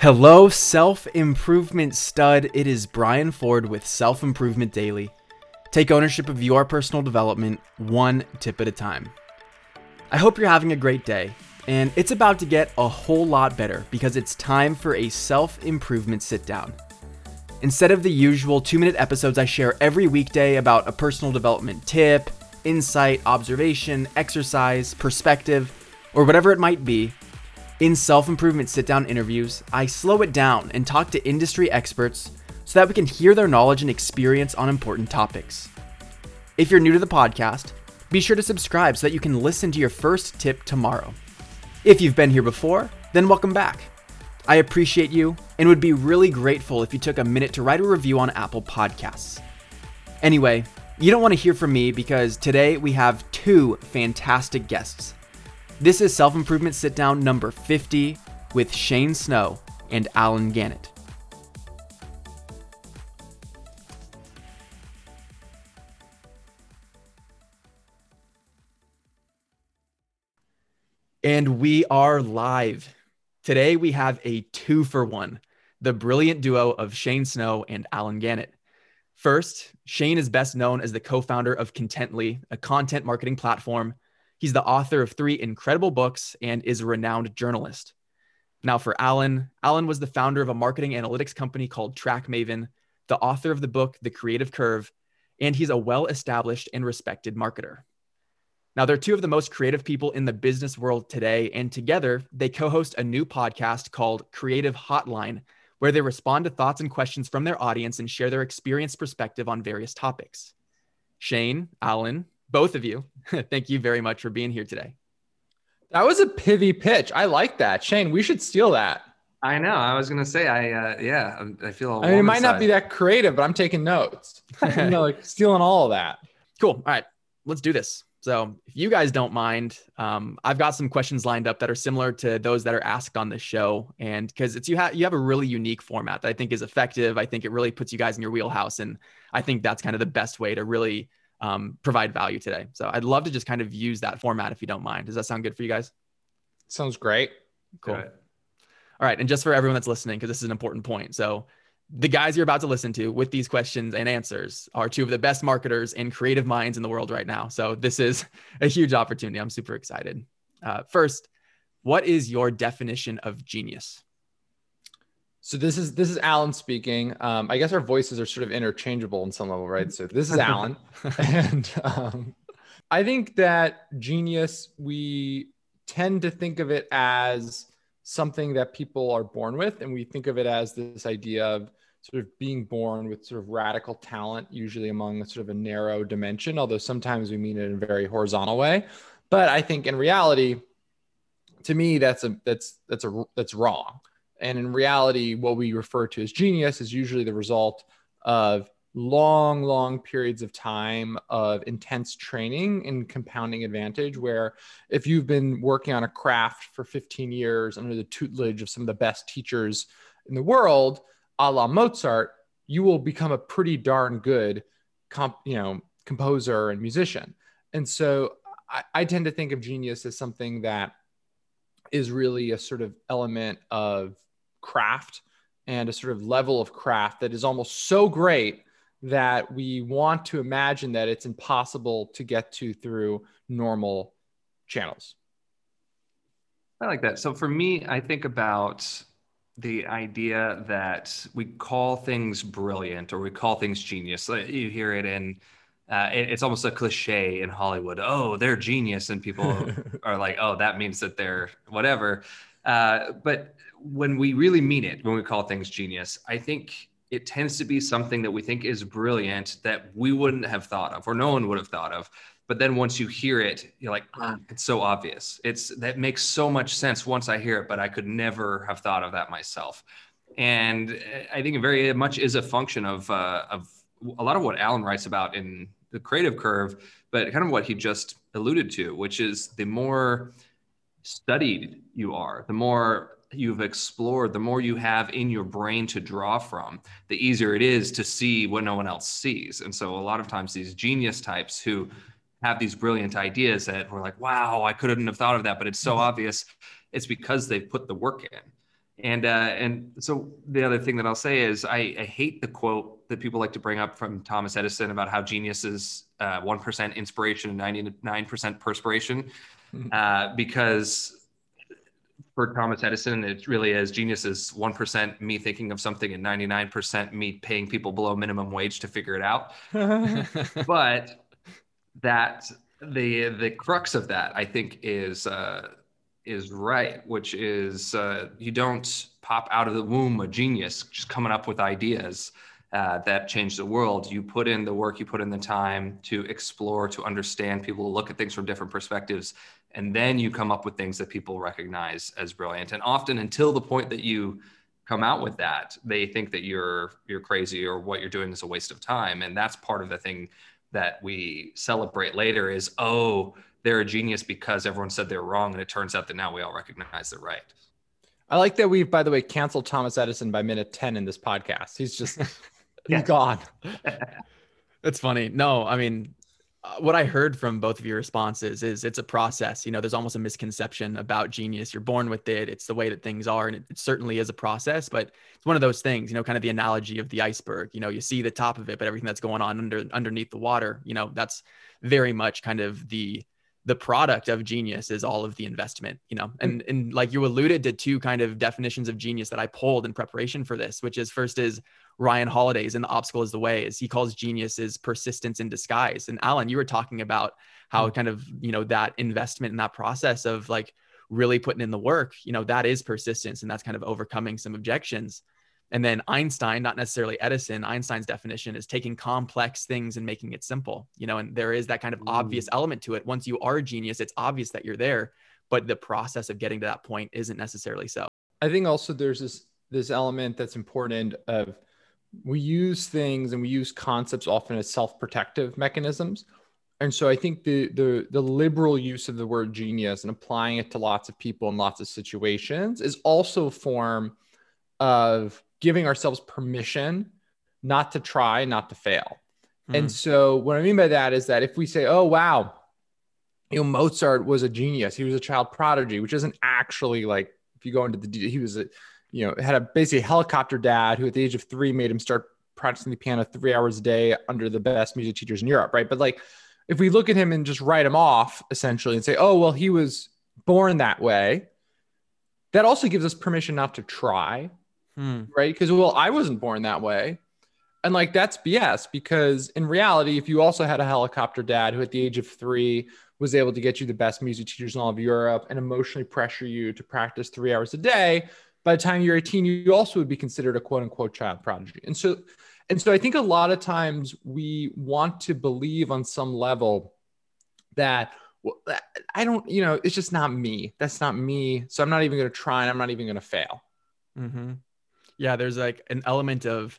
Hello, self improvement stud. It is Brian Ford with Self Improvement Daily. Take ownership of your personal development one tip at a time. I hope you're having a great day, and it's about to get a whole lot better because it's time for a self improvement sit down. Instead of the usual two minute episodes I share every weekday about a personal development tip, insight, observation, exercise, perspective, or whatever it might be, in self improvement sit down interviews, I slow it down and talk to industry experts so that we can hear their knowledge and experience on important topics. If you're new to the podcast, be sure to subscribe so that you can listen to your first tip tomorrow. If you've been here before, then welcome back. I appreciate you and would be really grateful if you took a minute to write a review on Apple Podcasts. Anyway, you don't want to hear from me because today we have two fantastic guests. This is Self Improvement Sit Down number 50 with Shane Snow and Allen Gannett. And we are live. Today we have a two for one the brilliant duo of Shane Snow and Allen Gannett. First, Shane is best known as the co founder of Contently, a content marketing platform He's the author of three incredible books and is a renowned journalist. Now, for Allen, Allen was the founder of a marketing analytics company called TrackMaven, the author of the book The Creative Curve, and he's a well established and respected marketer. Now, they're two of the most creative people in the business world today, and together they co host a new podcast called Creative Hotline, where they respond to thoughts and questions from their audience and share their experience perspective on various topics. Shane, Allen, both of you, thank you very much for being here today. That was a pivy pitch. I like that. Shane, we should steal that. I know. I was gonna say, I uh, yeah, I feel. I mean, it might not be that creative, but I'm taking notes. you know, like stealing all of that. Cool. All right, let's do this. So, if you guys don't mind, um, I've got some questions lined up that are similar to those that are asked on the show, and because it's you have you have a really unique format that I think is effective. I think it really puts you guys in your wheelhouse, and I think that's kind of the best way to really um, provide value today. So I'd love to just kind of use that format if you don't mind. Does that sound good for you guys? Sounds great. Cool. All right. And just for everyone that's listening, because this is an important point. So the guys you're about to listen to with these questions and answers are two of the best marketers and creative minds in the world right now. So this is a huge opportunity. I'm super excited. Uh, first, what is your definition of genius? So this is this is Allen speaking. Um, I guess our voices are sort of interchangeable in some level, right? So this is Allen, and um, I think that genius we tend to think of it as something that people are born with, and we think of it as this idea of sort of being born with sort of radical talent, usually among a sort of a narrow dimension. Although sometimes we mean it in a very horizontal way, but I think in reality, to me, that's a that's that's a that's wrong and in reality, what we refer to as genius is usually the result of long, long periods of time of intense training and compounding advantage. Where if you've been working on a craft for 15 years under the tutelage of some of the best teachers in the world, a la Mozart, you will become a pretty darn good, comp, you know, composer and musician. And so I, I tend to think of genius as something that is really a sort of element of craft and a sort of level of craft that is almost so great that we want to imagine that it's impossible to get to through normal channels. I like that. So for me, I think about the idea that we call things brilliant or we call things genius. You hear it in, uh, it's almost a cliche in Hollywood. Oh, they're genius, and people are like, oh, that means that they're whatever. Uh, but when we really mean it, when we call things genius, I think it tends to be something that we think is brilliant that we wouldn't have thought of or no one would have thought of. But then once you hear it, you're like, oh, it's so obvious. It's that makes so much sense once I hear it, but I could never have thought of that myself. And I think it very much is a function of uh, of a lot of what Allen writes about in the creative curve, but kind of what he just alluded to, which is the more studied you are, the more you've explored, the more you have in your brain to draw from, the easier it is to see what no one else sees. And so a lot of times these genius types who have these brilliant ideas that we're like, wow, I couldn't have thought of that, but it's so mm-hmm. obvious. It's because they've put the work in. And uh, and so the other thing that I'll say is I, I hate the quote that people like to bring up from Thomas Edison about how genius is uh, one uh, inspiration and ninety nine percent perspiration, uh, because for Thomas Edison, it really is genius is one percent me thinking of something and ninety nine percent me paying people below minimum wage to figure it out. but that the the crux of that I think is uh, is right, which is uh, you don't pop out of the womb a genius just coming up with ideas uh, that change the world. You put in the work, you put in the time to explore, to understand people, to look at things from different perspectives, and then you come up with things that people recognize as brilliant. And often, until the point that you come out with that, they think that you're you're crazy or what you're doing is a waste of time. And that's part of the thing that we celebrate later is oh they're a genius because everyone said they're wrong, and it turns out that now we all recognize they're right. I like that we've, by the way, canceled Thomas Edison by minute ten in this podcast. He's just he's gone. That's funny. No, I mean, Uh, what I heard from both of your responses is it's a process. You know, there's almost a misconception about genius. You're born with it. It's the way that things are, and it, it, certainly is a process. But it's one of those things. You know, kind of the analogy of the iceberg. You know, you see the top of it, but everything that's going on under underneath the water. You know, that's very much kind of the the product of genius is all of the investment you know hmm. and and like you alluded to two kind of definitions of genius that i pulled in preparation for this which is first is ryan holiday's and the obstacle is the way is he calls genius is persistence in disguise and allen you were talking about how mm-hmm. kind of you know that investment in that process of like really putting in the work you know that is persistence and that's kind of overcoming some objections and then Einstein, not necessarily Edison, Einstein's definition is taking complex things and making it simple, you know, and there is that kind of obvious element to it. Once you are a genius, it's obvious that you're there, but the process of getting to that point isn't necessarily so. I think also there's this this element that's important of we use things and we use concepts often as self-protective mechanisms. And so I think the the the liberal use of the word genius and applying it to lots of people in lots of situations is also a form of giving ourselves permission not to try, not to fail. Mm. And so what I mean by that is that if we say, oh, wow, you know, Mozart was a genius, he was a child prodigy, which isn't actually like, if you go into the, he was a, you know, had a basically a helicopter dad who at the age of three made him start practicing the piano three hours a day under the best music teachers in Europe, right? But like, if we look at him and just write him off essentially and say, oh, well, he was born that way, that also gives us permission not to try hmm. right? Because, well, I wasn't born that way. And like that's BS because in reality, if you also had a helicopter dad who at the age of three was able to get you the best music teachers in all of Europe and emotionally pressure you to practice three hours a day, by the time you're 18, you also would be considered a quote unquote child prodigy. And so, and so I think a lot of times we want to believe on some level that well, I don't, you know, it's just not me. That's not me. So I'm not even going to try and I'm not even going to fail. Mm-hmm. Yeah, there's like an element of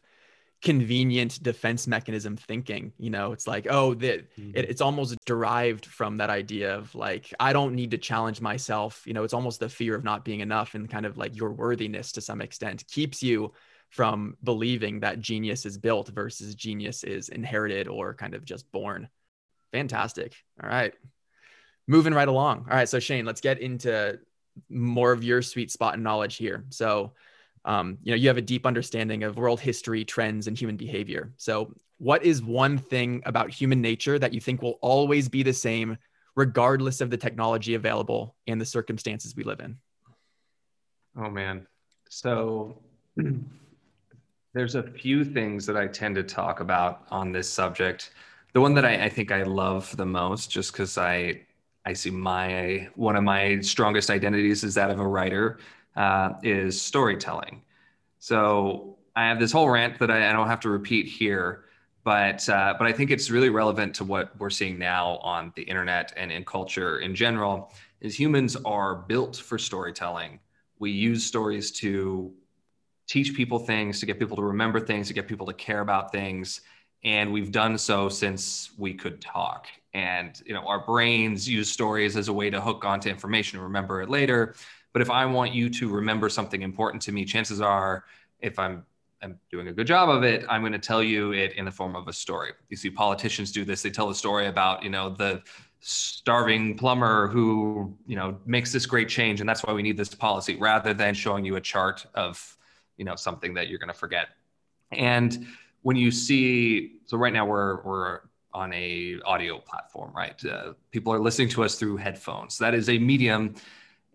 convenient defense mechanism thinking you know? It's like oh that mm-hmm. it, it's almost derived from that idea of like i don't need to challenge myself you know? It's almost the fear of not being enough and kind of like your worthiness to some extent keeps you from believing that genius is built versus genius is inherited or kind of just born. Fantastic. All right. Moving right along. All right so shane let's get into more of your sweet spot and knowledge here. So um, you know you have a deep understanding of world history trends and human behavior. So what is one thing about human nature that you think will always be the same regardless of the technology available and the circumstances we live in? Oh man. So there's a few things that i tend to talk about on this subject. The one that i, I think i love the most just because i i see my one of my strongest identities is that of a writer uh, is storytelling. So I have this whole rant that I, I don't have to repeat here, but uh, but I think it's really relevant to what we're seeing now on the internet and in culture in general. Is humans are built for storytelling. We use stories to teach people things, to get people to remember things, to get people to care about things, and we've done so since we could talk. And you know, our brains use stories as a way to hook onto information and remember it later. But if I want you to remember something important to me, chances are, if I'm I'm doing a good job of it, I'm going to tell you it in the form of a story. You see politicians do this. They tell a story about, you know, the starving plumber who you know makes this great change and that's why we need this policy rather than showing you a chart of you know something that you're going to forget and when you see so right now we're we're on a audio platform right uh, people are listening to us through headphones that is a medium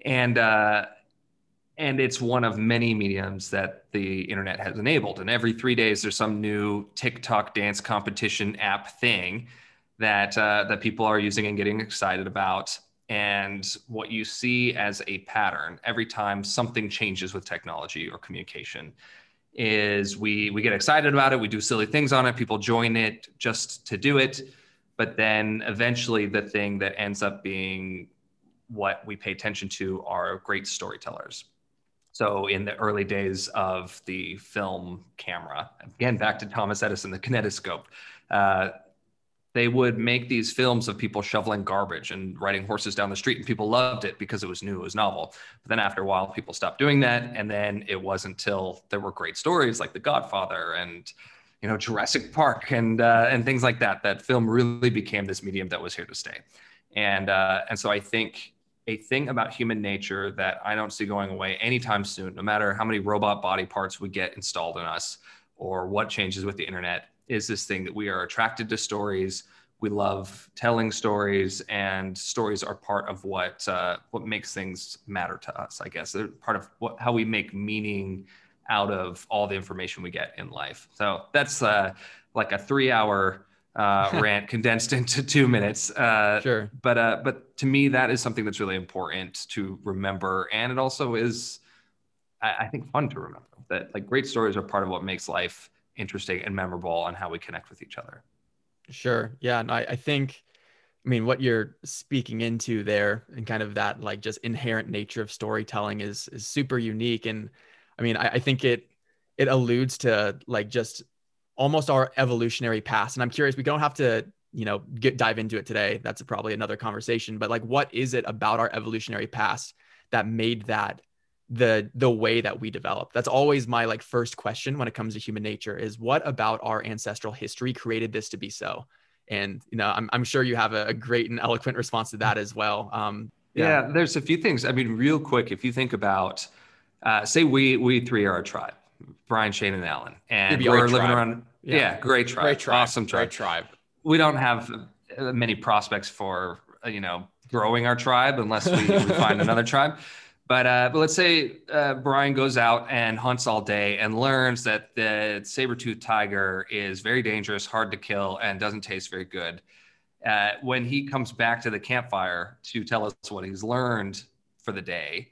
and uh, and it's one of many mediums that the internet has enabled. And every three days there's some new tiktok dance competition app thing that uh, that people are using and getting excited about. And what you see as a pattern every time something changes with technology or communication is we we get excited about it, we do silly things on it, people join it just to do it, but then eventually the thing that ends up being what we pay attention to are great storytellers. So in the early days of the film camera, again back to Thomas Edison, the kinetoscope. Uh, they would make these films of people shoveling garbage and riding horses down the street and people loved it because it was new it was novel but then after a while people stopped doing that and then it wasn't until there were great stories like the godfather and you know jurassic park and uh, and things like that that film really became this medium that was here to stay and uh, and so i think a thing about human nature that i don't see going away anytime soon no matter how many robot body parts we get installed in us or what changes with the internet is this thing that we are attracted to stories. We love telling stories, and stories are part of what uh, what makes things matter to us. I guess they're part of what how we make meaning out of all the information we get in life. So that's uh, like a three-hour uh, rant condensed into two minutes. Uh, sure. But uh, but to me, that is something that's really important to remember, and it also is, I, I think, fun to remember that like great stories are part of what makes life interesting and memorable and how we connect with each other. Sure. Yeah. And I, I think, I mean, what you're speaking into there and kind of that like just inherent nature of storytelling is is super unique. And I mean, I, I think it it alludes to like just almost our evolutionary past. And I'm curious, we don't have to, you know, get dive into it today. That's probably another conversation. But like, what is it about our evolutionary past that made that the the way that we develop that's always my like first question when it comes to human nature is what about our ancestral history created this to be so and you know i'm, I'm sure you have a, a great and eloquent response to that as well um, yeah. yeah. there's a few things i mean real quick if you think about uh, say we we three are a tribe brian shane and allen and we're living around yeah. yeah, great tribe great tribe awesome tribe. great tribe we don't have uh, many prospects for uh, you know growing our tribe unless we, we find another tribe but, uh, but let's say uh, Brian goes out and hunts all day and learns that the saber-toothed tiger is very dangerous, hard to kill, and doesn't taste very good. Uh, when he comes back to the campfire to tell us what he's learned for the day,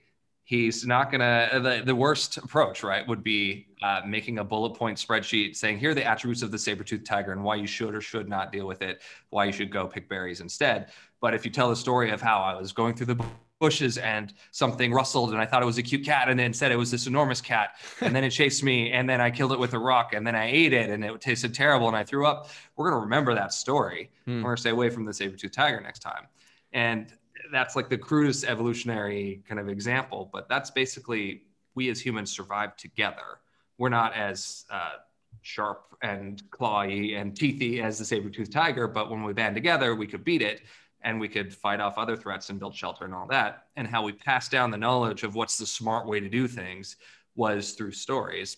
he's not gonna. The, the worst approach, right, would be uh, making a bullet point spreadsheet saying here are the attributes of the saber-tooth tiger and why you should or should not deal with it, why you should go pick berries instead. But if you tell the story of how I was going through the bushes and something rustled and I thought it was a cute cat and then said it was this enormous cat and then it chased me and then I killed it with a rock and then I ate it and it tasted terrible and I threw up. We're going to remember that story. Hmm. We're going to stay away from the saber-tooth tiger next time. And that's like the crudest evolutionary kind of example, but that's basically we as humans survive together. We're not as uh, sharp and clawy and teethy as the saber-toothed tiger, but when we band together, we could beat it and we could fight off other threats and build shelter and all that. And how we pass down the knowledge of what's the smart way to do things was through stories.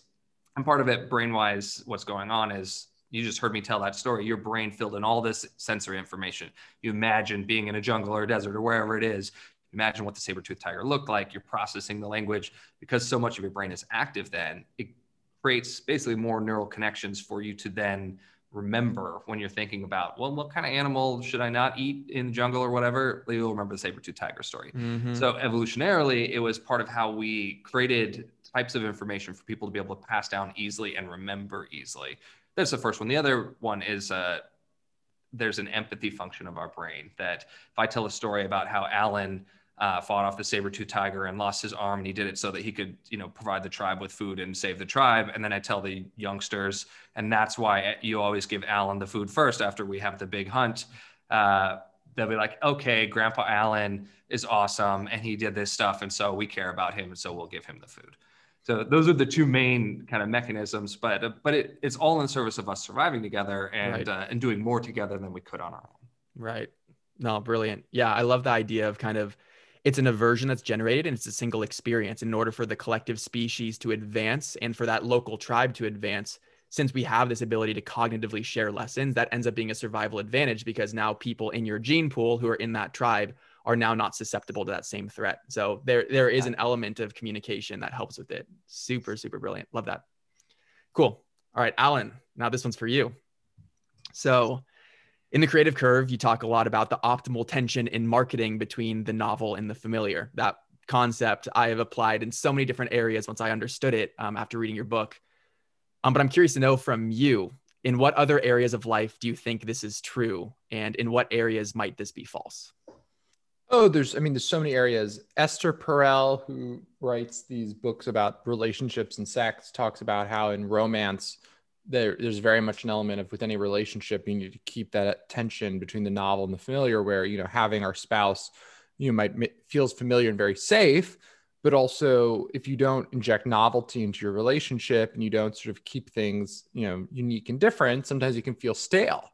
And part of it, brain wise, what's going on is you just heard me tell that story. Your brain filled in all this sensory information. You imagine being in a jungle or a desert or wherever it is. Imagine what the saber-toothed tiger looked like. You're processing the language because so much of your brain is active then. It creates basically more neural connections for you to then remember when you're thinking about, well, what kind of animal should I not eat in the jungle or whatever? You'll remember the saber-tooth tiger story. Mm-hmm. So evolutionarily, it was part of how we created types of information for people to be able to pass down easily and remember easily. That's the first one. The other one is uh, there's an empathy function of our brain that if I tell a story about how Allen uh, fought off the saber-tooth tiger and lost his arm and he did it so that he could you know provide the tribe with food and save the tribe and then i tell the youngsters and that's why you always give allen the food first after we have the big hunt uh, they'll be like okay grandpa allen is awesome and he did this stuff and so we care about him and so we'll give him the food so those are the two main kind of mechanisms but uh, but it, it's all in service of us surviving together and right. uh, and doing more together than we could on our own right No, brilliant. Yeah, I love the idea of kind of it's an aversion that's generated and it's a single experience. In order for the collective species to advance and for that local tribe to advance, since we have this ability to cognitively share lessons, that ends up being a survival advantage because now people in your gene pool who are in that tribe are now not susceptible to that same threat. So there there is an element of communication that helps with it. Super super brilliant. Love that. Cool. All right, Allen. Now this one's for you. So in the creative curve, you talk a lot about the optimal tension in marketing between the novel and the familiar. That concept I have applied in so many different areas once I understood it um, after reading your book. Um, but I'm curious to know from you in what other areas of life do you think this is true? And in what areas might this be false? Oh, there's, I mean, there's so many areas. Esther Perel, who writes these books about relationships and sex, talks about how in romance, there, there's very much an element of with any relationship, you need to keep that tension between the novel and the familiar, where, you know, having our spouse, you know, might feels familiar and very safe, but also if you don't inject novelty into your relationship and you don't sort of keep things, you know, unique and different, sometimes you can feel stale.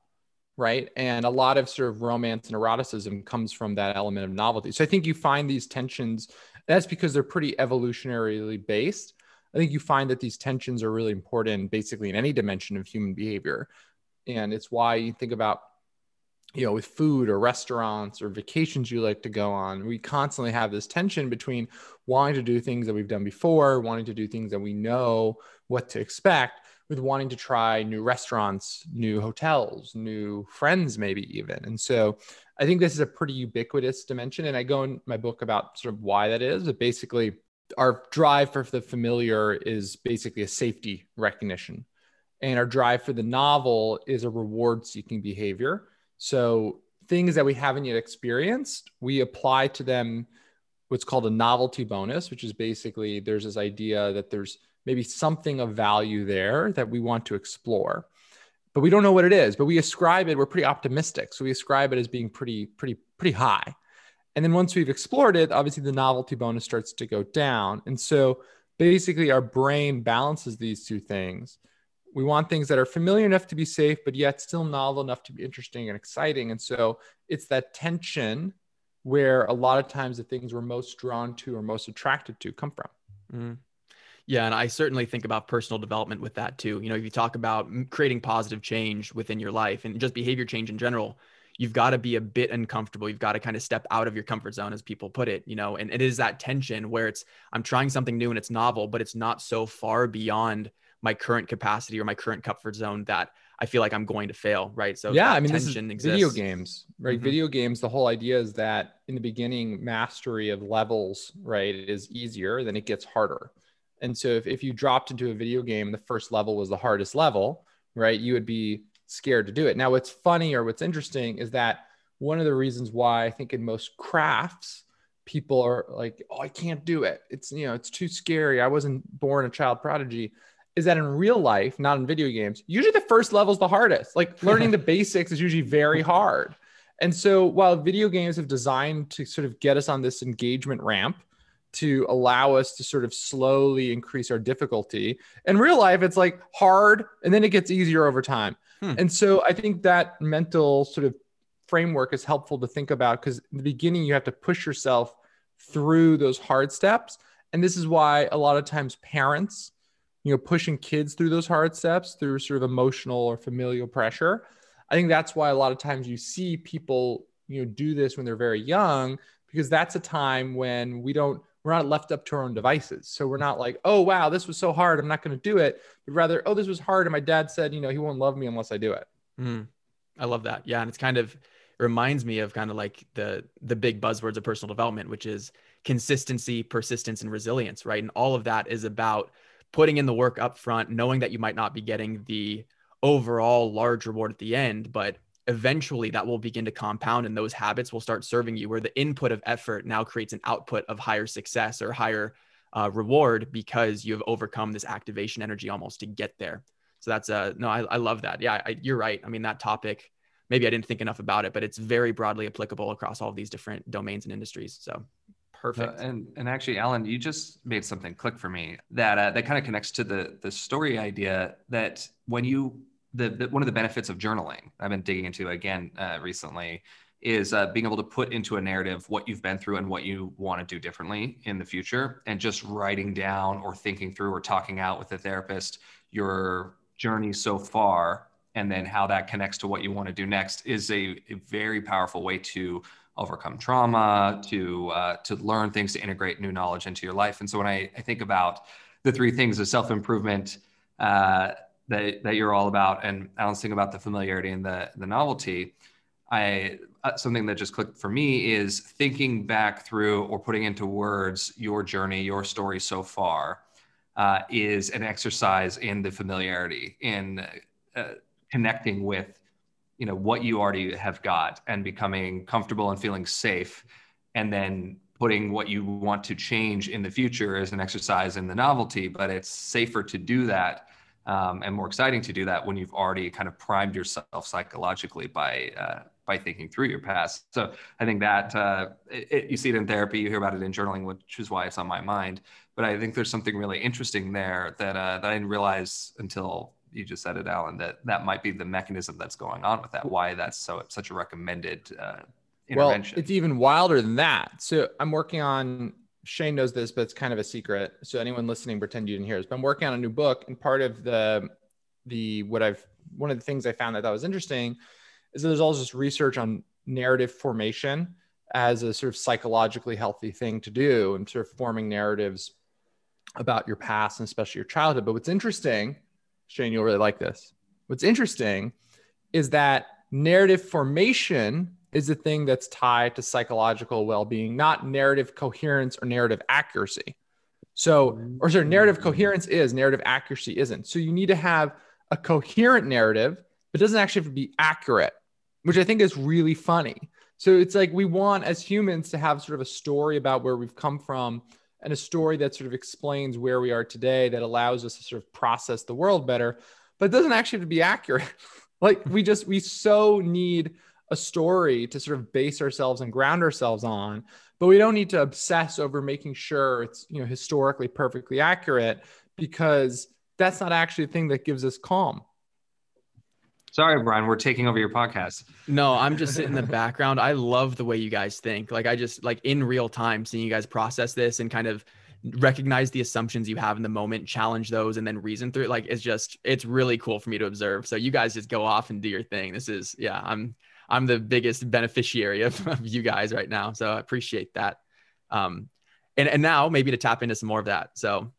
Right. And a lot of sort of romance and eroticism comes from that element of novelty. So I think you find these tensions, that's because they're pretty evolutionarily based I think you find that these tensions are really important basically in any dimension of human behavior. And it's why you think about, you know, with food or restaurants or vacations you like to go on, we constantly have this tension between wanting to do things that we've done before, wanting to do things that we know what to expect, with wanting to try new restaurants, new hotels, new friends, maybe even. And so I think this is a pretty ubiquitous dimension. And I go in my book about sort of why that is, but basically, our drive for the familiar is basically a safety recognition and our drive for the novel is a reward seeking behavior so things that we haven't yet experienced we apply to them what's called a novelty bonus which is basically there's this idea that there's maybe something of value there that we want to explore but we don't know what it is but we ascribe it we're pretty optimistic so we ascribe it as being pretty pretty pretty high and then once we've explored it, obviously the novelty bonus starts to go down. And so basically our brain balances these two things. We want things that are familiar enough to be safe, but yet still novel enough to be interesting and exciting. And so it's that tension where a lot of times the things we're most drawn to or most attracted to come from. Mm. Yeah, and I certainly think about personal development with that too. You know, if you talk about creating positive change within your life and just behavior change in general, you've got to be a bit uncomfortable. You've got to kind of step out of your comfort zone, as people put it, you know, and it is that tension where it's, I'm trying something new and it's novel, but it's not so far beyond my current capacity or my current comfort zone that I feel like I'm going to fail. Right. So yeah, I mean, this is video games, right? Mm-hmm. Video games, the whole idea is that in the beginning, mastery of levels, right, is easier, then it gets harder. And so if, if you dropped into a video game, the first level was the hardest level, right? You would be scared to do it. Now, what's funny or what's interesting is that one of the reasons why I think in most crafts, people are like, oh, I can't do it. It's, you know, it's too scary. I wasn't born a child prodigy. Is that in real life, not in video games, usually the first level is the hardest. Like learning the basics is usually very hard. And so while video games have designed to sort of get us on this engagement ramp, to allow us to sort of slowly increase our difficulty. In real life, it's like hard and then it gets easier over time. Hmm. And so I think that mental sort of framework is helpful to think about because in the beginning, you have to push yourself through those hard steps. And this is why a lot of times parents, you know, pushing kids through those hard steps through sort of emotional or familial pressure. I think that's why a lot of times you see people, you know, do this when they're very young because that's a time when we don't we're not left up to our own devices. So we're not like, oh, wow, this was so hard. I'm not going to do it. But rather, oh, this was hard. And my dad said, you know, he won't love me unless I do it. Mm, I love that. Yeah. And it's kind of, reminds me of kind of like the, the big buzzwords of personal development, which is consistency, persistence, and resilience, right? And all of that is about putting in the work up front, knowing that you might not be getting the overall large reward at the end, but eventually that will begin to compound and those habits will start serving you where the input of effort now creates an output of higher success or higher uh, reward because you have overcome this activation energy almost to get there. So that's uh no i, I love that. Yeah I, you're right. I mean that topic maybe i didn't think enough about it but it's very broadly applicable across all of these different domains and industries. So perfect. uh, and and actually allen you just made something click for me that uh, that kind of connects to the the story idea that when you the, the, one of the benefits of journaling I've been digging into again uh, recently is uh, being able to put into a narrative what you've been through and what you want to do differently in the future and just writing down or thinking through or talking out with a therapist your journey so far and then how that connects to what you want to do next is a, a very powerful way to overcome trauma to uh, to learn things to integrate new knowledge into your life. And so when i, I think about the three things of self-improvement uh, that, that you're all about and allen's thing about the familiarity and the, the novelty I uh, something that just clicked for me is thinking back through or putting into words your journey, your story so far, uh, is an exercise in the familiarity, in uh, connecting with, you know, what you already have got and becoming comfortable and feeling safe, and then putting what you want to change in the future as an exercise in the novelty. But it's safer to do that. Um, and more exciting to do that when you've already kind of primed yourself psychologically by uh, by thinking through your past. So I think that uh, it, it, you see it in therapy, you hear about it in journaling, which is why it's on my mind. But I think there's something really interesting there that uh, that I didn't realize until you just said it, Allen. That that might be the mechanism that's going on with that. Why that's so such a recommended uh, intervention. Well, it's even wilder than that. So I'm working on. Shane knows this, but it's kind of a secret. So anyone listening, pretend you didn't hear. But I'm working on a new book, and part of the the what I've one of the things I found that that was interesting is that there's all this research on narrative formation as a sort of psychologically healthy thing to do and sort of forming narratives about your past and especially your childhood. But what's interesting, Shane, you'll really like this. What's interesting is that narrative formation is the thing that's tied to psychological well-being, not narrative coherence or narrative accuracy. So, or sorry, narrative mm. coherence is, narrative accuracy isn't. So you need to have a coherent narrative, but doesn't actually have to be accurate which I think is really funny. So it's like we want as humans to have sort of a story about where we've come from and a story that sort of explains where we are today that allows us to sort of process the world better, but doesn't actually have to be accurate. like we just, we so need a story to sort of base ourselves and ground ourselves on, but we don't need to obsess over making sure it's, you know, historically perfectly accurate because that's not actually the thing that gives us calm. Sorry, Brian, we're taking over your podcast. No, I'm just sitting in the background. I love the way you guys think. Like I just like in real time seeing you guys process this and kind of recognize the assumptions you have in the moment, challenge those, and then reason through it. Like it's just it's really cool for me to observe. So you guys just go off and do your thing. This is yeah, I'm I'm the biggest beneficiary of, of you guys right now. So I appreciate that. Um and and now maybe to tap into some more of that. So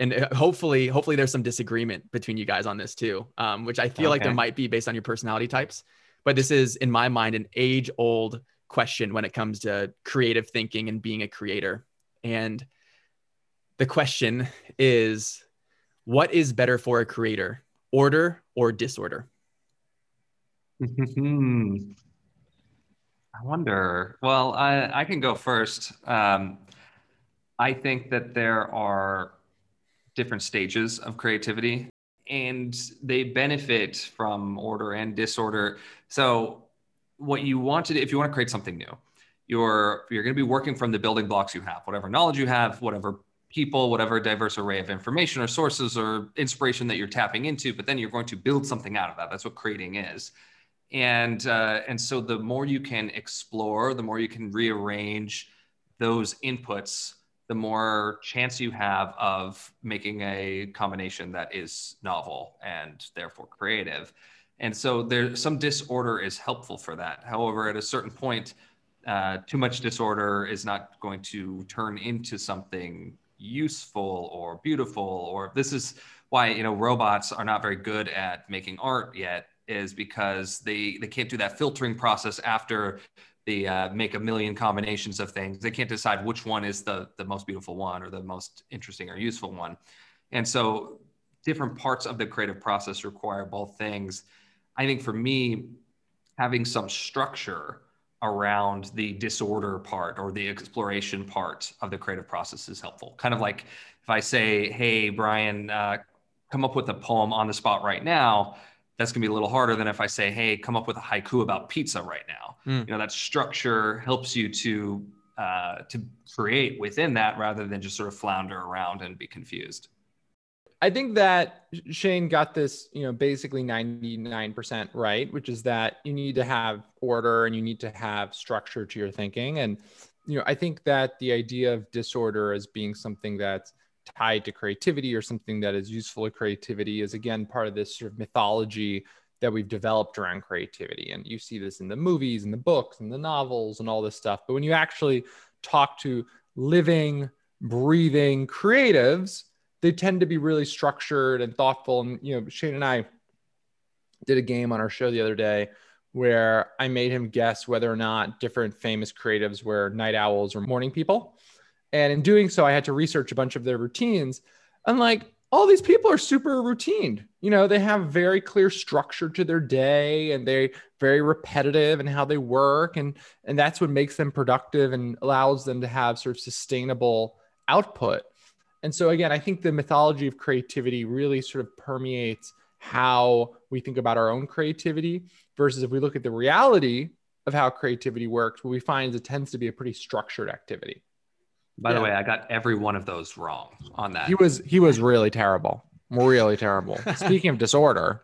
and uh, hopefully hopefully there's some disagreement between you guys on this too um, which i feel okay. like there might be based on your personality types but this is in my mind an age old question when it comes to creative thinking and being a creator and the question is what is better for a creator order or disorder i wonder well i, I can go first um, i think that there are different stages of creativity and they benefit from order and disorder. So what you want to do, if you want to create something new, you're you're going to be working from the building blocks you have, whatever knowledge you have, whatever people, whatever diverse array of information or sources or inspiration that you're tapping into, but then you're going to build something out of that. That's what creating is. And uh, and so the more you can explore, the more you can rearrange those inputs the more chance you have of making a combination that is novel and therefore creative. And so there, some disorder is helpful for that. However, at a certain point, uh, too much disorder is not going to turn into something useful or beautiful. Or this is why you know robots are not very good at making art yet, is because they they can't do that filtering process after the uh, make a million combinations of things. They can't decide which one is the the most beautiful one or the most interesting or useful one. And so different parts of the creative process require both things. I think for me, having some structure around the disorder part or the exploration part of the creative process is helpful. Kind of like if I say, "Hey, Brian, uh, come up with a poem on the spot right now." That's going to be a little harder than if I say, hey, come up with a haiku about pizza right now. Mm. You know, that structure helps you to uh, to create within that rather than just sort of flounder around and be confused. I think that Shane got this, you know, basically 99% right, which is that you need to have order and you need to have structure to your thinking. And, you know, I think that the idea of disorder as being something that's tied to creativity or something that is useful to creativity is again part of this sort of mythology that we've developed around creativity. And you see this in the movies and the books and the novels and all this stuff. But when you actually talk to living, breathing creatives, they tend to be really structured and thoughtful. And you know, Shane and I did a game on our show the other day where I made him guess whether or not different famous creatives were night owls or morning people. And in doing so, I had to research a bunch of their routines. And like all these people are super routine. You know, they have very clear structure to their day and they're very repetitive in how they work. And, and that's what makes them productive and allows them to have sort of sustainable output. And so, again, I think the mythology of creativity really sort of permeates how we think about our own creativity versus if we look at the reality of how creativity works, what we find is it tends to be a pretty structured activity. By yeah. the way, I got every one of those wrong on that. He was he was really terrible. Really terrible. Speaking of disorder.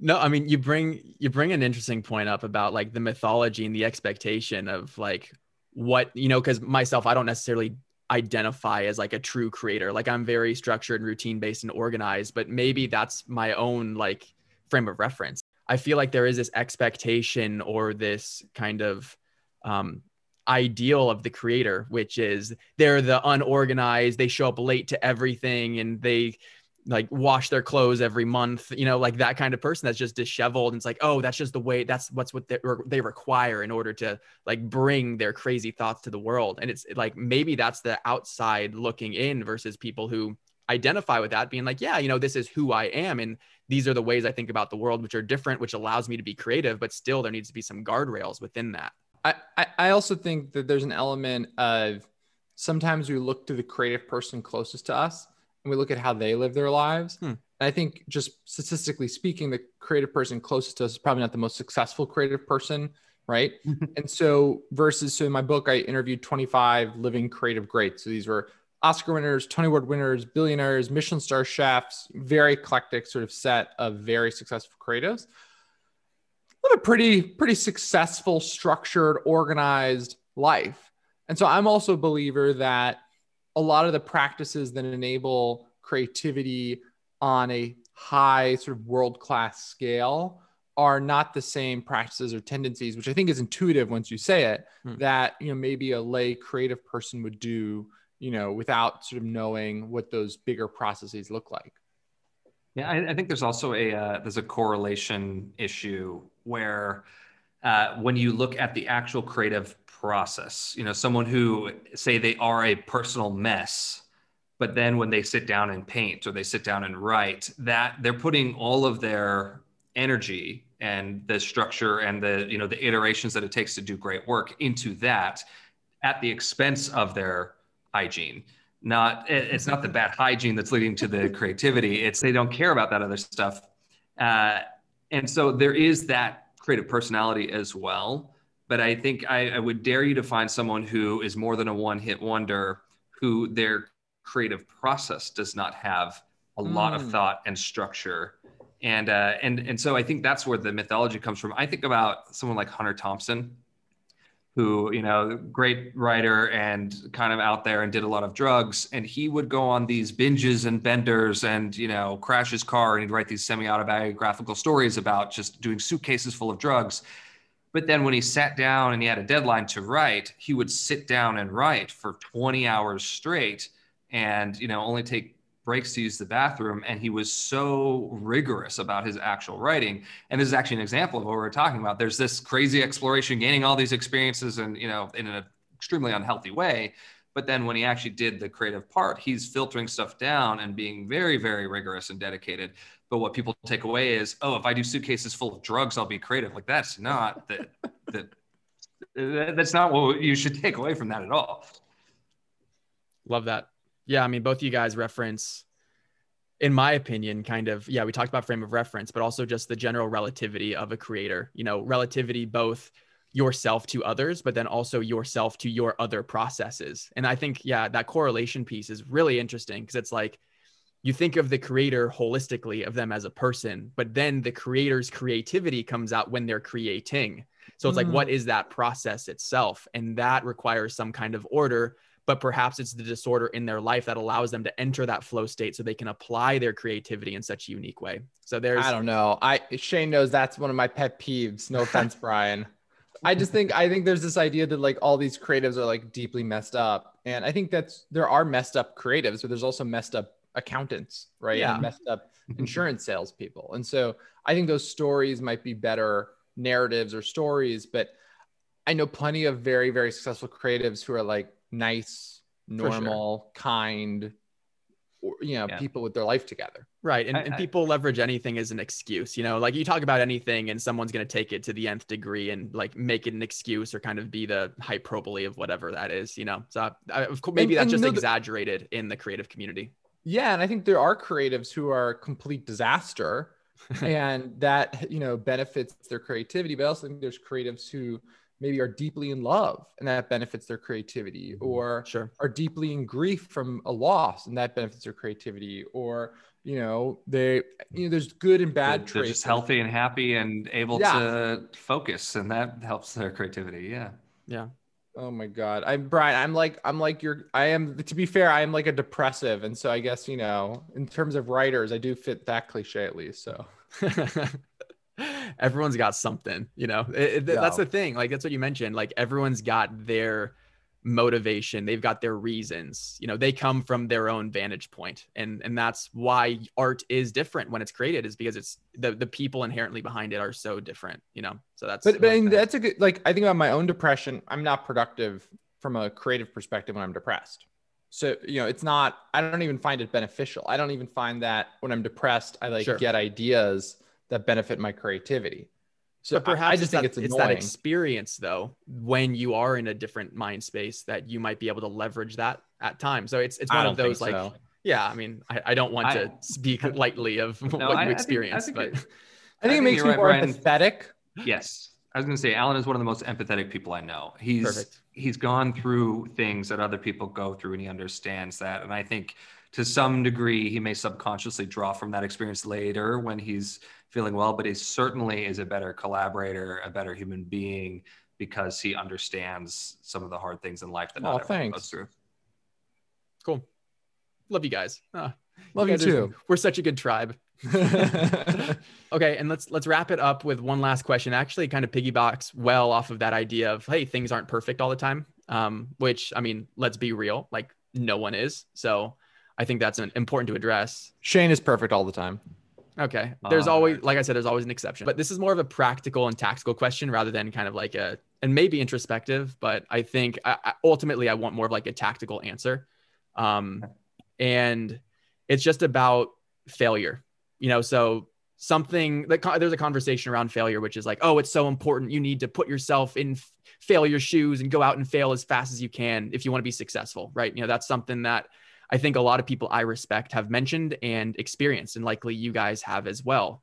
no, I mean you bring you bring an interesting point up about like the mythology and the expectation of like what, you know, cuz myself I don't necessarily identify as like a true creator. Like I'm very structured and routine based and organized, but maybe that's my own like frame of reference. I feel like there is this expectation or this kind of um, ideal of the creator, which is they're the unorganized, they show up late to everything and they like wash their clothes every month, you know, like that kind of person that's just disheveled. And it's like, oh, that's just the way that's what's what they, they require in order to like bring their crazy thoughts to the world. And it's like maybe that's the outside looking in versus people who identify with that being like, yeah, you know, this is who I am. And these are the ways I think about the world, which are different, which allows me to be creative, but still there needs to be some guardrails within that. I, I also think that there's an element of sometimes we look to the creative person closest to us and we look at how they live their lives. Hmm. And I think just statistically speaking, the creative person closest to us is probably not the most successful creative person, right? and so versus so in my book, I interviewed 25 living creative greats. So these were Oscar winners, Tony Award winners, billionaires, Michelin star chefs, very eclectic sort of set of very successful creatives live a pretty pretty successful, structured, organized life. And so I'm also a believer that a lot of the practices that enable creativity on a high sort of world class scale are not the same practices or tendencies, which I think is intuitive once you say it, hmm. that you know maybe a lay creative person would do, you know, without sort of knowing what those bigger processes look like. Yeah, I, I think there's also a uh, there's a correlation issue where uh, when you look at the actual creative process, you know, someone who say they are a personal mess, but then when they sit down and paint or they sit down and write, that they're putting all of their energy and the structure and the you know the iterations that it takes to do great work into that at the expense of their hygiene. Not it's not the bad hygiene that's leading to the creativity. It's they don't care about that other stuff. Uh, and so there is that creative personality as well. But I think I, I would dare you to find someone who is more than a one hit wonder, who their creative process does not have a mm. lot of hmm. thought and structure. And, uh, and, and so I think that's where the mythology comes from. I think about someone like Hunter Thompson, who you know great writer and kind of out there and did a lot of drugs. And he would go on these binges and benders and you know crash his car and he'd write these semi-autobiographical stories about just doing suitcases full of drugs. But then when he sat down and he had a deadline to write he would sit down and write for 20 hours straight and you know only take breaks to use the bathroom and he was so rigorous about his actual writing. And this is actually an example of what we're talking about. There's this crazy exploration gaining all these experiences and you know in an extremely unhealthy way. But then when he actually did the creative part he's filtering stuff down and being very very rigorous and dedicated. But what people take away is oh if i do suitcases full of drugs i'll be creative. Like that's not that that that's not what you should take away from that at all. Love that yeah, I mean, both you guys reference, in my opinion, kind of, yeah, we talked about frame of reference, but also just the general relativity of a creator, you know, relativity both yourself to others, but then also yourself to your other processes. And I think, yeah, that correlation piece is really interesting because it's like, you think of the creator holistically of them as a person, but then the creator's creativity comes out when they're creating. So it's mm. like, what is that process itself? And that requires some kind of order, but perhaps it's the disorder in their life that allows them to enter that flow state so they can apply their creativity in such a unique way. So there's, I don't know. I, Shane knows that's one of my pet peeves. No offense, Brian. I just think I think there's this idea that like all these creatives are like deeply messed up, and I think that's there are messed up creatives, but there's also messed up accountants, right? Yeah. And messed up insurance salespeople, and so I think those stories might be better narratives or stories, but I know plenty of very very successful creatives who are like nice, normal, sure. kind, or, you know, yeah. people with their life together. Right. And, I, and people I, leverage anything as an excuse, you know, like you talk about anything and someone's going to take it to the nth degree and like make it an excuse or kind of be the hyperbole of whatever that is, you know? So I, of course, maybe and, that's and just exaggerated in the creative community. Yeah. And I think there are creatives who are complete disaster and that, you know, benefits their creativity, but I also think there's creatives who, maybe are deeply in love and that benefits their creativity mm-hmm. or sure. are deeply in grief from a loss and that benefits their creativity or you know they you know there's good and bad they're, traits they're just healthy and happy and able yeah. to focus and that helps their creativity yeah yeah oh my god i'm brian i'm like i'm like you're i am to be fair i am like a depressive and so i guess you know in terms of writers i do fit that cliche at least so everyone's got something, you know. It, it, yeah. That's the thing. Like that's what you mentioned. Like everyone's got their motivation. They've got their reasons. You know, they come from their own vantage point, and and that's why art is different when it's created. Is because it's the the people inherently behind it are so different. You know, so that's. But, but that. that's a good. Like I think about my own depression. I'm not productive from a creative perspective when I'm depressed. So, you know, it's not, I don't even find it beneficial. I don't even find that when I'm depressed, I like sure. get ideas that benefit my creativity. So but perhaps I, I just think that, it's, it's that experience though, when you are in a different mind space that you might be able to leverage that at times. So it's it's one of those like so. yeah, I mean, I, I don't want I, to speak lightly of no, what you experience, I think, but I think, it makes me right, more Brian. empathetic. Yes. I was going to say Allen is one of the most empathetic people I know. He's Perfect. he's gone through things that other people go through and he understands that. And I think to some degree he may subconsciously draw from that experience later when he's feeling well, but he certainly is a better collaborator, a better human being because he understands some of the hard things in life that not oh, everyone goes through. Cool. Love you guys. Oh, Love you, you too. Are, we're such a good tribe. okay, and let's let's wrap it up with one last question. Actually, kind of piggybacks well off of that idea of hey, things aren't perfect all the time. Um, which I mean, let's be real, like no one is. So I think that's an, important to address. Shane is perfect all the time. Okay. There's uh, always, like I said, there's always an exception. But this is more of a practical and tactical question rather than kind of like a, and maybe introspective. But I think I, ultimately I want more of like a tactical answer. Um, and it's just about failure, you know. So something that there's a conversation around failure, which is like, oh, it's so important. You need to put yourself in failure shoes and go out and fail as fast as you can if you want to be successful, right? You know, that's something that I think a lot of people I respect have mentioned and experienced, and likely you guys have as well.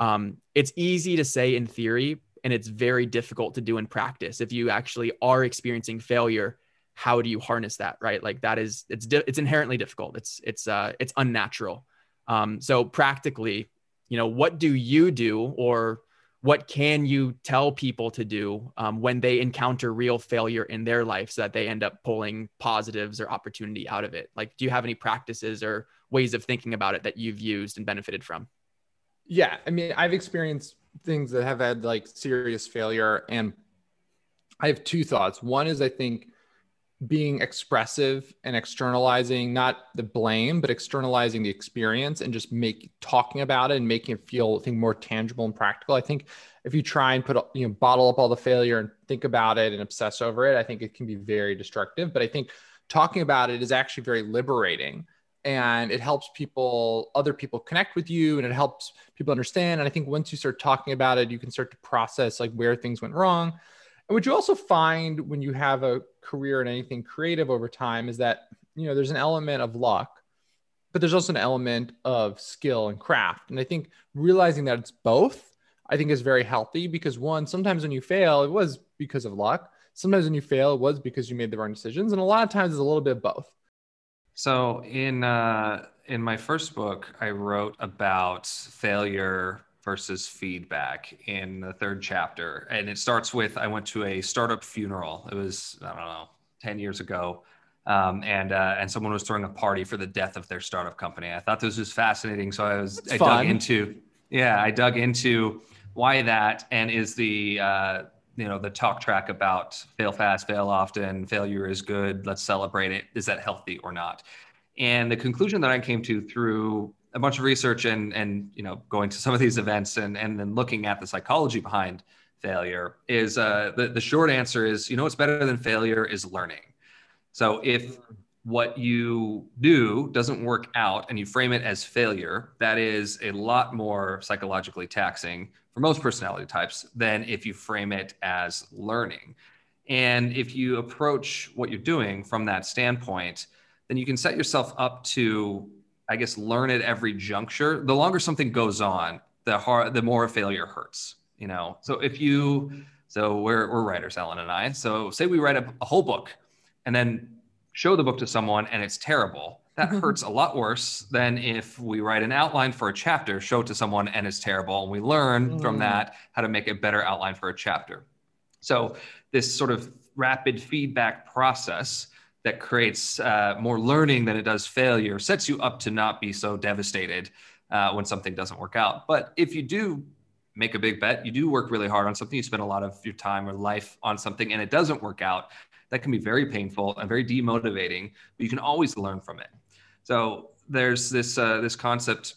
Um, it's easy to say in theory, and it's very difficult to do in practice. If you actually are experiencing failure, how do you harness that? Right? Like that is it's it's inherently difficult. It's it's uh, it's unnatural. Um, so practically, you know, what do you do, or what can you tell people to do um, when they encounter real failure in their life so that they end up pulling positives or opportunity out of it? Like do you have any practices or ways of thinking about it that you've used and benefited from? Yeah i mean i've experienced things that have had like serious failure and i have two thoughts. One is i think being expressive and externalizing not the blame but externalizing the experience and just make talking about it and making it feel I think more tangible and practical. I think if you try and put you know bottle up all the failure and think about it and obsess over it, I think it can be very destructive. But I think talking about it is actually very liberating and it helps people other people connect with you and it helps people understand and i think once you start talking about it you can start to process like where things went wrong and what you also find when you have a career in anything creative over time is that, you know, there's an element of luck, but there's also an element of skill and craft. And I think realizing that it's both, I think is very healthy because one, sometimes when you fail, it was because of luck. Sometimes when you fail, it was because you made the wrong decisions. And a lot of times it's a little bit of both. So in uh, in my first book, I wrote about failure versus feedback in the third chapter, and it starts with I went to a startup funeral. It was I don't know ten years ago, um, and uh, and someone was throwing a party for the death of their startup company. I thought this was fascinating, so I was I dug into yeah I dug into why that and is the uh, you know the talk track about fail fast fail often failure is good let's celebrate it is that healthy or not and the conclusion that i came to through a bunch of research and and you know going to some of these events and and then looking at the psychology behind failure is uh, the, the short answer is you know what's better than failure is learning so if what you do doesn't work out and you frame it as failure that is a lot more psychologically taxing for most personality types than if you frame it as learning. And if you approach what you're doing from that standpoint, then you can set yourself up to, I guess, learn at every juncture. The longer something goes on, the hard, the more a failure hurts. You know, so if you, so we're we're writers, Allen and I. So say we write a, a whole book, and then show the book to someone, and it's terrible that hurts a lot worse than if we write an outline for a chapter, show it to someone, and it's terrible. And we learn mm. from that how to make a better outline for a chapter. So, this sort of rapid feedback process that creates uh, more learning than it does failure sets you up to not be so devastated uh, when something doesn't work out. But if you do make a big bet, you do work really hard on something, you spend a lot of your time or life on something, and it doesn't work out, that can be very painful and very demotivating, but you can always learn from it. So there's this uh, this concept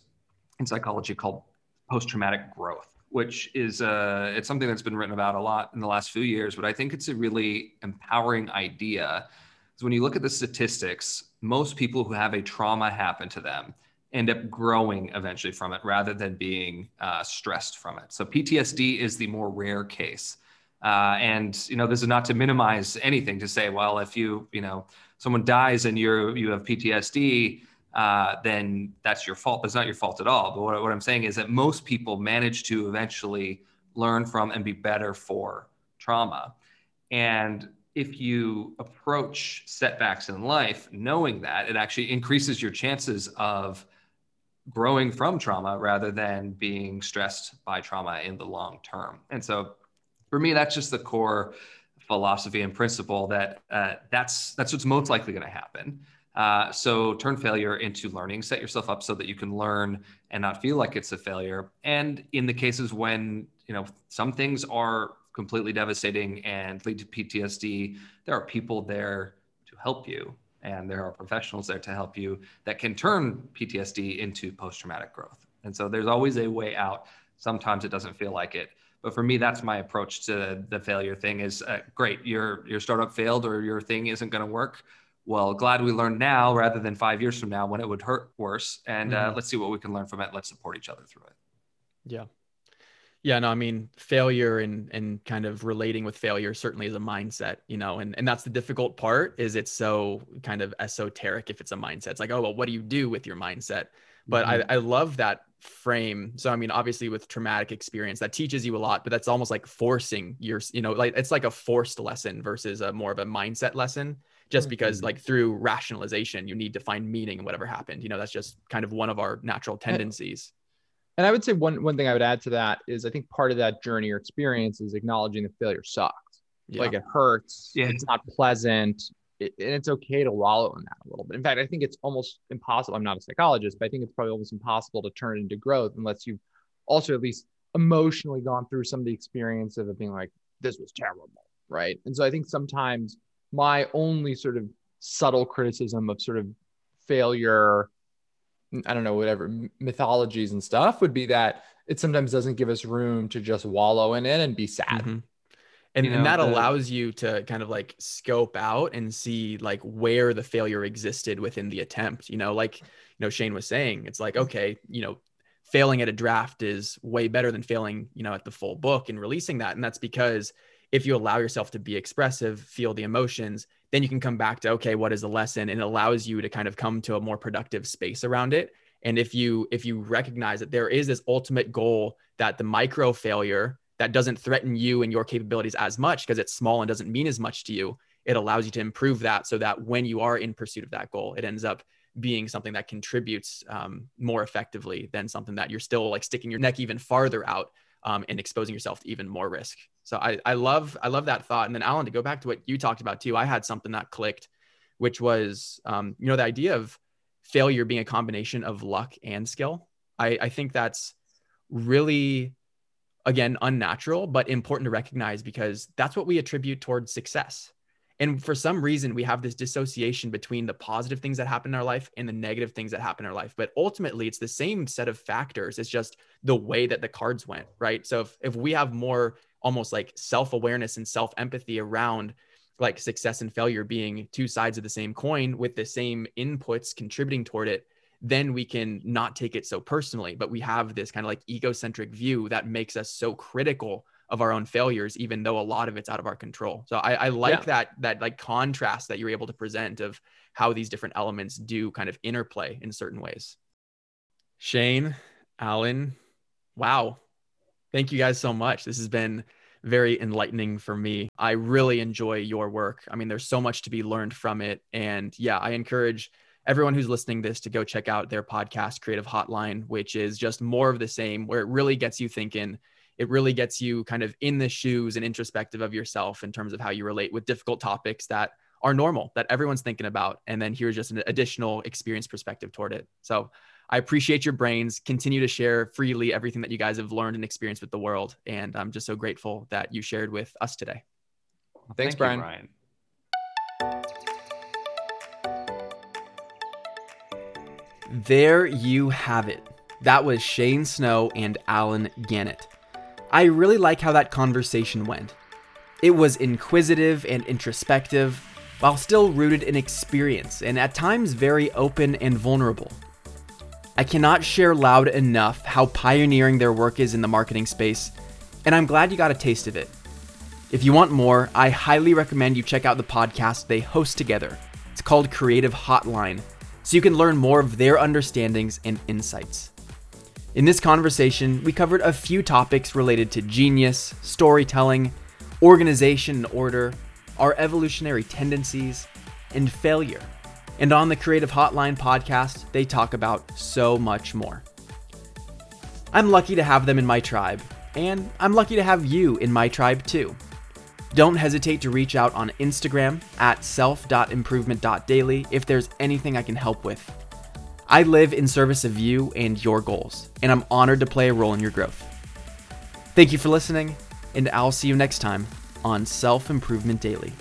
in psychology called post-traumatic growth, which is uh, it's something that's been written about a lot in the last few years, but I think it's a really empowering idea. Is when you look at the statistics, most people who have a trauma happen to them end up growing eventually from it rather than being uh, stressed from it. So PTSD is the more rare case. Uh, and you know, this is not to minimize anything to say, well, if you you know someone dies and you're you have PTSD, uh, then that's your fault. That's not your fault at all. But what, what I'm saying is that most people manage to eventually learn from and be better for trauma. And if you approach setbacks in life knowing that, it actually increases your chances of growing from trauma rather than being stressed by trauma in the long term. And so for me, that's just the core philosophy and principle that uh, that's that's what's most likely going to happen. Uh, so turn failure into learning. Set yourself up so that you can learn and not feel like it's a failure. And in the cases when you know some things are completely devastating and lead to PTSD, there are people there to help you, and there are professionals there to help you that can turn PTSD into post-traumatic growth. And so there's always a way out. Sometimes it doesn't feel like it, but for me, that's my approach to the failure thing is uh, great. Your, your startup failed or your thing isn't going to work. Well, glad we learned now rather than five years from now when it would hurt worse. And uh, mm-hmm. uh, let's see what we can learn from it. Let's support each other through it. Yeah. Yeah, no, I mean, failure and and kind of relating with failure certainly is a mindset, you know, and and that's the difficult part is it's so kind of esoteric if it's a mindset. It's like, oh, well, what do you do with your mindset? But mm-hmm. I, I love that frame. So I mean, obviously with traumatic experience, that teaches you a lot, but that's almost like forcing your, you know, like it's like a forced lesson versus a more of a mindset lesson. Just mm-hmm. because like through rationalization, you need to find meaning in whatever happened. You know, that's just kind of one of our natural tendencies. And I would say one one thing I would add to that is I think part of that journey or experience is acknowledging that failure sucks. Yeah. Like it hurts. Yeah. It's not pleasant it, and it's okay to wallow in that a little bit. In fact, I think it's almost impossible. I'm not a psychologist, but I think it's probably almost impossible to turn it into growth unless you've also at least emotionally gone through some of the experience of it being like, this was terrible. Right. And so I think sometimes my only sort of subtle criticism of sort of failure, I don't know, whatever mythologies and stuff would be that it sometimes doesn't give us room to just wallow in it and be sad. Mm-hmm. And, you know, and that the, allows you to kind of like scope out and see like where the failure existed within the attempt you know? Like you know shane was saying it's like okay you know failing at a draft is way better than failing you know at the full book and releasing that. And that's because if you allow yourself to be expressive feel the emotions then you can come back to okay what is the lesson? And it allows you to kind of come to a more productive space around it. And if you if you recognize that there is this ultimate goal that the micro failure that doesn't threaten you and your capabilities as much because it's small and doesn't mean as much to you it allows you to improve that so that when you are in pursuit of that goal, it ends up being something that contributes um, more effectively than something that you're still like sticking your neck even farther out um, and exposing yourself to even more risk. So I, I love I love that thought. And then Allen, to go back to what you talked about too, I had something that clicked, which was um, you know the idea of failure being a combination of luck and skill. I, I think that's really again unnatural but important to recognize because that's what we attribute towards success and for some reason, we have this dissociation between the positive things that happen in our life and the negative things that happen in our life. But ultimately, it's the same set of factors. It's just the way that the cards went, right? So if, if we have more almost like self awareness and self empathy around like success and failure being two sides of the same coin with the same inputs contributing toward it, then we can not take it so personally. But we have this kind of like egocentric view that makes us so critical of our own failures, even though a lot of it's out of our control. So I, I like yeah. that that like contrast that you're able to present of how these different elements do kind of interplay in certain ways. Shane, Allen, wow. Thank you guys so much. This has been very enlightening for me. I really enjoy your work. I mean, there's so much to be learned from it. And yeah, I encourage everyone who's listening this to go check out their podcast, Creative Hotline, which is just more of the same, where it really gets you thinking it really gets you kind of in the shoes and introspective of yourself in terms of how you relate with difficult topics that are normal that everyone's thinking about and then here's just an additional experience perspective toward it. So i appreciate your brains. Continue to share freely everything that you guys have learned and experienced with the world and i'm just so grateful that you shared with us today. Thanks Thank brian. You, brian. There you have it. That was shane snow and allen gannett I really like how that conversation went. It was inquisitive and introspective, while still rooted in experience and at times very open and vulnerable. I cannot share loud enough how pioneering their work is in the marketing space, and I'm glad you got a taste of it. If you want more, I highly recommend you check out the podcast they host together. It's called Creative Hotline, so you can learn more of their understandings and insights. In this conversation, we covered a few topics related to genius, storytelling, organization and order, our evolutionary tendencies, and failure. And on the Creative Hotline podcast, they talk about so much more. I'm lucky to have them in my tribe, and I'm lucky to have you in my tribe too. Don't hesitate to reach out on Instagram at self.improvement.daily if there's anything I can help with. I live in service of you and your goals, and I'm honored to play a role in your growth. Thank you for listening, and I'll see you next time on Self Improvement Daily.